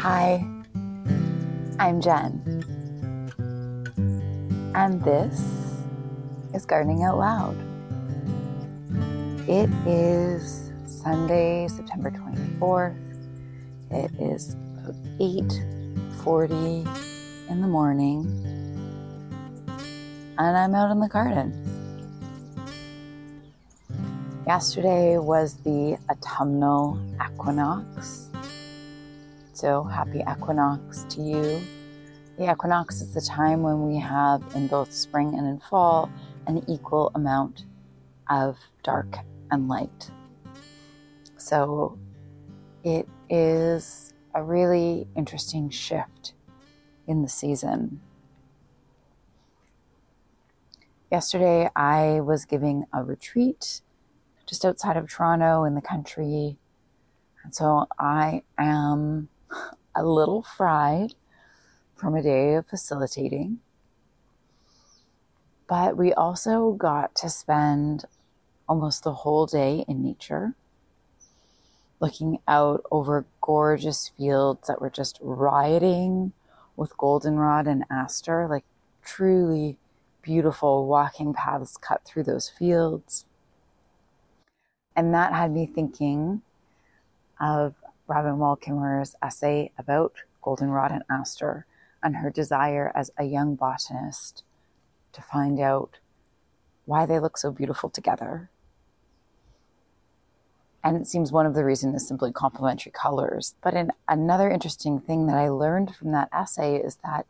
Hi, I'm Jen, and this is Gardening Out Loud. It is Sunday, September 24th. It is about 8:40 in the morning, and I'm out in the garden. Yesterday was the autumnal equinox. So happy mm-hmm. equinox to you. The equinox is the time when we have in both spring and in fall an equal amount of dark and light. So it is a really interesting shift in the season. Yesterday, I was giving a retreat just outside of Toronto in the country. And so I am a little fried from a day of facilitating. But we also got to spend almost the whole day in nature, looking out over gorgeous fields that were just rioting with goldenrod and aster, like truly beautiful walking paths cut through those fields. And that had me thinking of Robin Wall Kimmerer's essay about goldenrod and aster and her desire as a young botanist to find out why they look so beautiful together. And it seems one of the reasons is simply complementary colors. But in, another interesting thing that I learned from that essay is that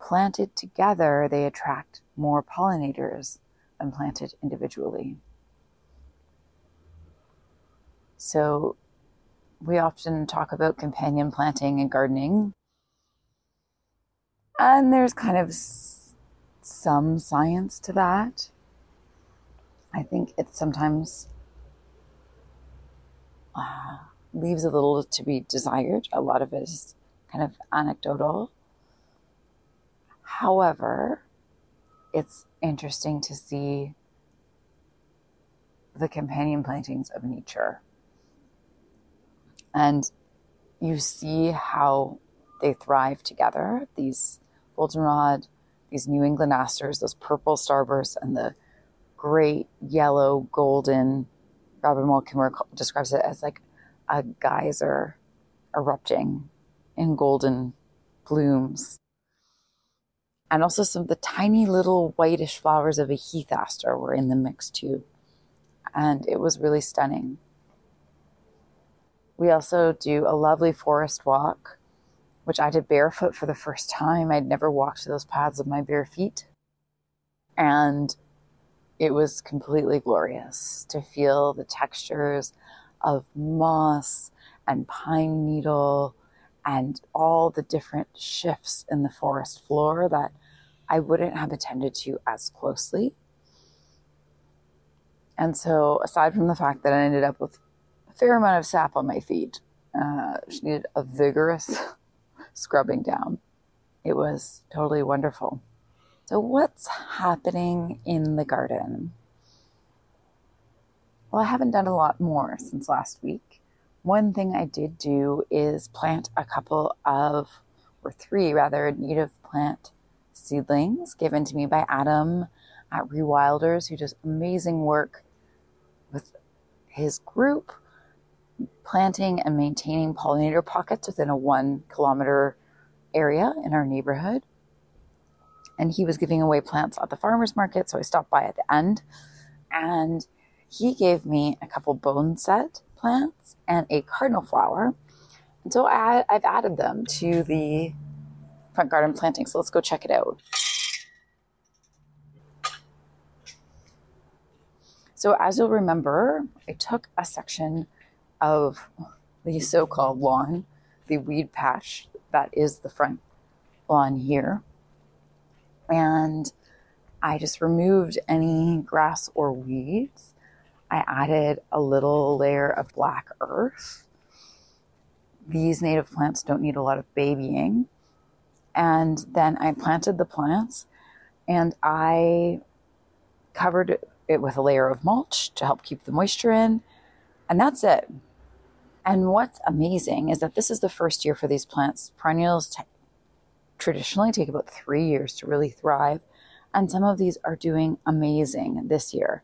planted together, they attract more pollinators than planted individually. So we often talk about companion planting and gardening. And there's kind of some science to that. I think it sometimes uh, leaves a little to be desired. A lot of it is kind of anecdotal. However, it's interesting to see the companion plantings of nature and you see how they thrive together. These goldenrod, these New England asters, those purple starbursts, and the great yellow golden. Robin Wall Kimmerer describes it as like a geyser erupting in golden blooms. And also some of the tiny little whitish flowers of a heath aster were in the mix too. And it was really stunning. We also do a lovely forest walk, which I did barefoot for the first time. I'd never walked those paths with my bare feet. And it was completely glorious to feel the textures of moss and pine needle and all the different shifts in the forest floor that I wouldn't have attended to as closely. And so, aside from the fact that I ended up with fair amount of sap on my feet. Uh, she needed a vigorous scrubbing down. It was totally wonderful. So, what's happening in the garden? Well, I haven't done a lot more since last week. One thing I did do is plant a couple of, or three rather, native plant seedlings given to me by Adam at Rewilders, who does amazing work with his group planting and maintaining pollinator pockets within a one kilometer area in our neighborhood. And he was giving away plants at the farmer's market, so I stopped by at the end. And he gave me a couple boneset plants and a cardinal flower. And so I, I've added them to the front garden planting. So let's go check it out. So, as you'll remember, I took a section of the so called lawn, the weed patch that is the front lawn here. And I just removed any grass or weeds. I added a little layer of black earth. These native plants don't need a lot of babying. And then I planted the plants and I covered it with a layer of mulch to help keep the moisture in. And that's it. And what's amazing is that this is the first year for these plants. Perennials t- traditionally take about three years to really thrive, and some of these are doing amazing this year.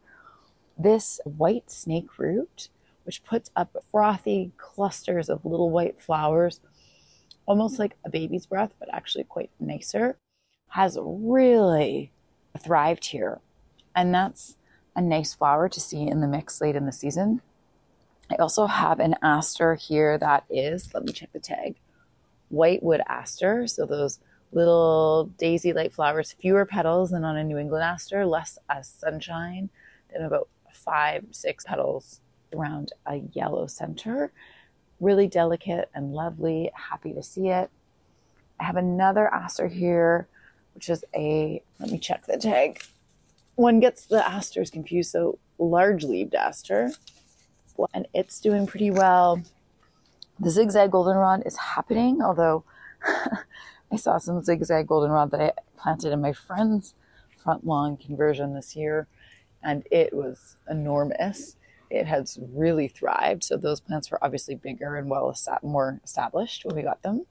This white snakeroot, which puts up frothy clusters of little white flowers, almost like a baby's breath, but actually quite nicer, has really thrived here. And that's a nice flower to see in the mix late in the season. I also have an aster here that is, let me check the tag, white wood aster. So those little daisy like flowers, fewer petals than on a New England aster, less as sunshine, than about five, six petals around a yellow center. Really delicate and lovely. Happy to see it. I have another aster here, which is a, let me check the tag. One gets the asters confused. So large leaved aster and it's doing pretty well. The zigzag goldenrod is happening, although I saw some zigzag goldenrod that I planted in my friend's front lawn conversion this year, and it was enormous. It has really thrived. So those plants were obviously bigger and well more established when we got them,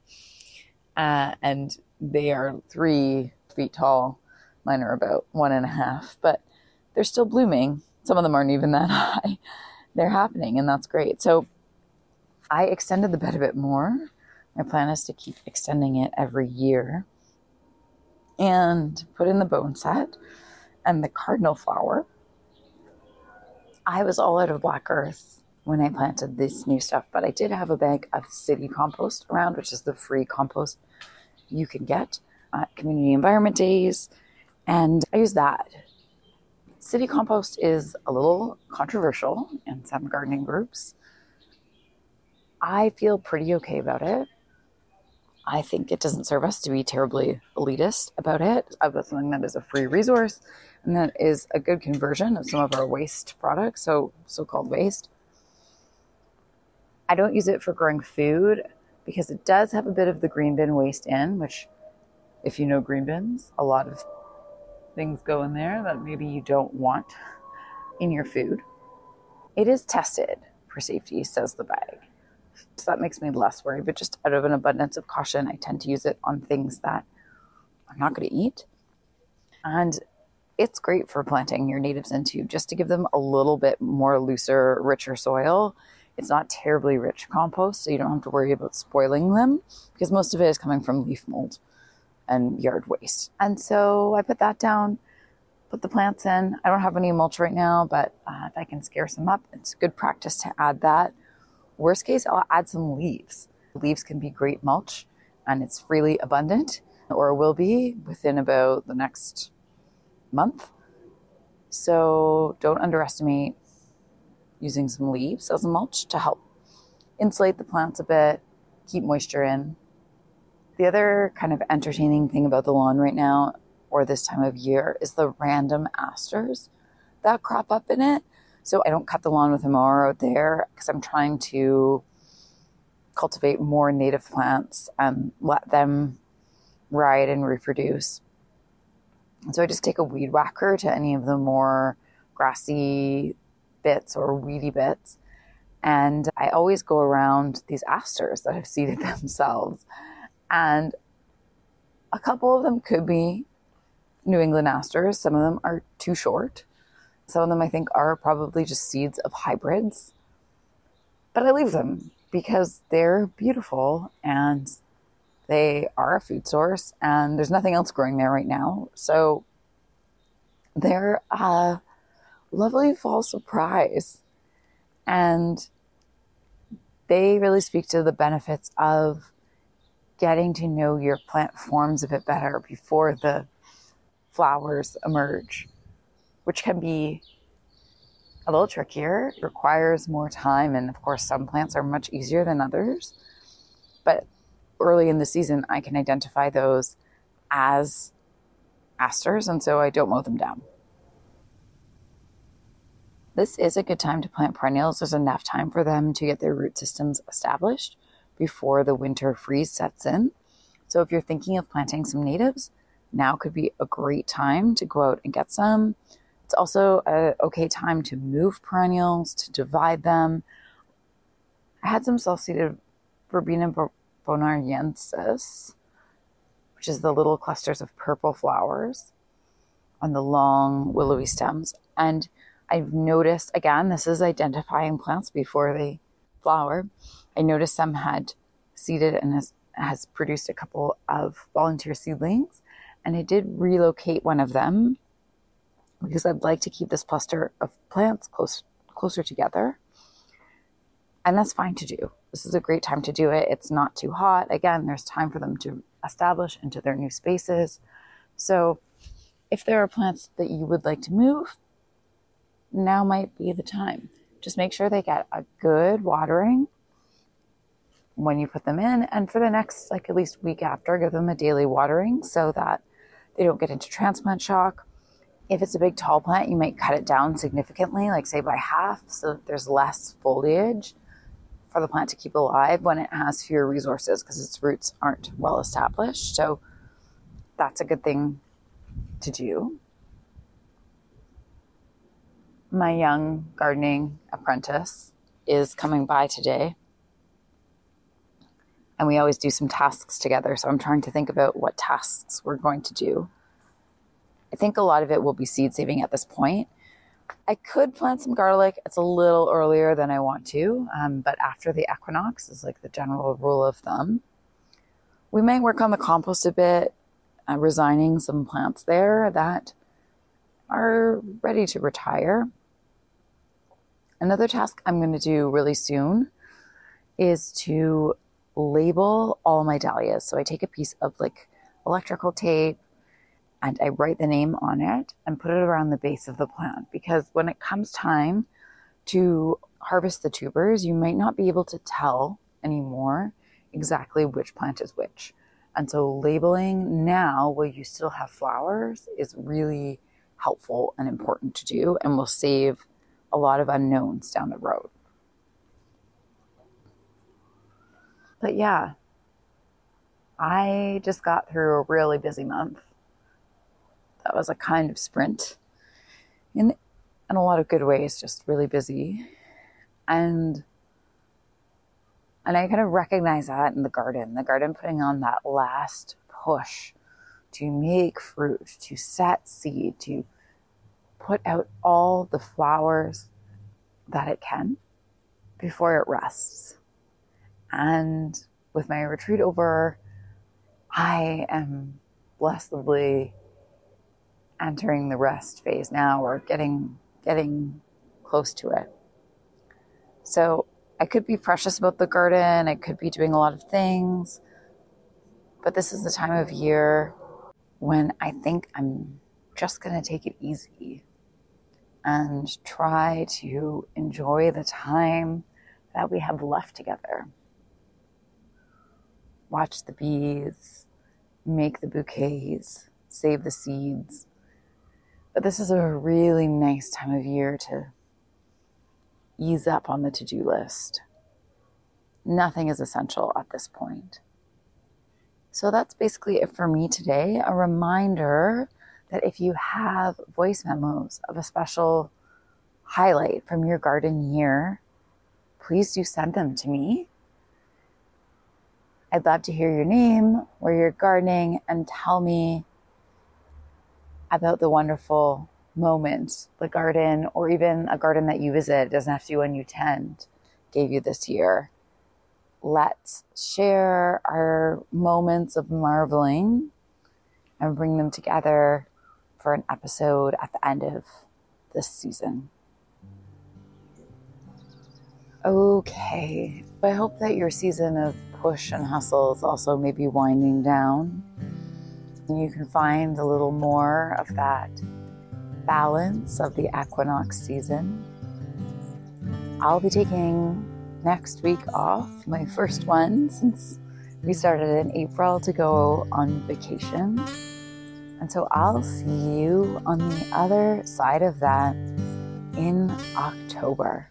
uh, and they are three feet tall. Mine are about one and a half, but they're still blooming. Some of them aren't even that high they're happening, and that's great. So I extended the bed a bit more. My plan is to keep extending it every year and put in the boneset and the cardinal flower. I was all out of black earth when I planted this new stuff, but I did have a bag of city compost around, which is the free compost you can get at community environment days. And I use that City compost is a little controversial in some gardening groups. I feel pretty okay about it. I think it doesn't serve us to be terribly elitist about it, about something that is a free resource and that is a good conversion of some of our waste products, so so called waste. I don't use it for growing food because it does have a bit of the green bin waste in, which, if you know green bins, a lot of things go in there that maybe you don't want in your food. It is tested for safety, says the bag. So that makes me less worried, but just out of an abundance of caution, I tend to use it on things that I'm not going to eat. And it's great for planting your natives into just to give them a little bit more looser, richer soil. It's not terribly rich compost, so you don't have to worry about spoiling them because most of it is coming from leaf mold and yard waste. And so I put that down, put the plants in. I don't have any mulch right now, but uh, if I can scare some up, it's good practice to add that. Worst case, I'll add some leaves. Leaves can be great mulch and it's freely abundant or will be within about the next month. So don't underestimate using some leaves as a mulch to help insulate the plants a bit, keep moisture in, the other kind of entertaining thing about the lawn right now, or this time of year, is the random asters that crop up in it. So I don't cut the lawn with a mower out there because I'm trying to cultivate more native plants and let them ride and reproduce. So I just take a weed whacker to any of the more grassy bits or weedy bits. And I always go around these asters that have seeded themselves and a couple of them could be New England asters. Some of them are too short. Some of them I think are probably just seeds of hybrids. But I leave them because they're beautiful and they are a food source and there's nothing else growing there right now. So they're a lovely fall surprise. And they really speak to the benefits of getting to know your plant forms a bit better before the flowers emerge, which can be a little trickier, it requires more time. And of course, some plants are much easier than others. But early in the season, I can identify those as asters, and so I don't mow them down. This is a good time to plant perennials. There's enough time for them to get their root systems established before the winter freeze sets in. So if you're thinking of planting some natives, now could be a great time to go out and get some. It's also a okay time to move perennials, to divide them. I had some self-seeded Verbena bonariensis, which is the little clusters of purple flowers on the long willowy stems. And I've noticed, again, this is identifying plants before they flower. I noticed some had seeded and has, has produced a couple of volunteer seedlings. And I did relocate one of them because I'd like to keep this cluster of plants close, closer together. And that's fine to do. This is a great time to do it. It's not too hot. Again, there's time for them to establish into their new spaces. So if there are plants that you would like to move, now might be the time. Just make sure they get a good watering when you put them in. And for the next, like at least week after, give them a daily watering so that they don't get into transplant shock. If it's a big tall plant, you might cut it down significantly, like say by half, so that there's less foliage for the plant to keep alive when it has fewer resources because its roots aren't well established. So that's a good thing to do. My young gardening apprentice is coming by today. And we always do some tasks together. So I'm trying to think about what tasks we're going to do. I think a lot of it will be seed saving at this point. I could plant some garlic. It's a little earlier than I want to, um, but after the equinox is like the general rule of thumb. We may work on the compost a bit, uh, resigning some plants there that are ready to retire. Another task I'm going to do really soon is to label all my dahlias. So I take a piece of like electrical tape and I write the name on it and put it around the base of the plant because when it comes time to harvest the tubers, you might not be able to tell anymore exactly which plant is which. And so labeling now while you still have flowers is really helpful and important to do and will save a lot of unknowns down the road. But yeah, I just got through a really busy month that was a kind of sprint in in a lot of good ways, just really busy. And and I kind of recognize that in the garden, the garden putting on that last push to make fruit, to set seed, to put out all the flowers that it can before it rests. And with my retreat over, I am blessedly entering the rest phase now or getting getting close to it. So I could be precious about the garden, I could be doing a lot of things, but this is the time of year when I think I'm just going to take it easy and try to enjoy the time that we have left together. Watch the bees, make the bouquets, save the seeds, but this is a really nice time of year to ease up on the to do list. Nothing is essential at this point. So that's basically it for me today. A reminder that if you have voice memos of a special highlight from your garden year, please do send them to me. I'd love to hear your name, where you're gardening, and tell me about the wonderful moment the garden or even a garden that you visit, it doesn't have to be one you tend, gave you this year. Let's share our moments of marveling and bring them together for an episode at the end of this season. Okay, I hope that your season of push and hustle is also maybe winding down And you can find a little more of that balance of the equinox season. I'll be taking next week off, my first one since we started in April to go on vacation. And so I'll see you on the other side of that in October.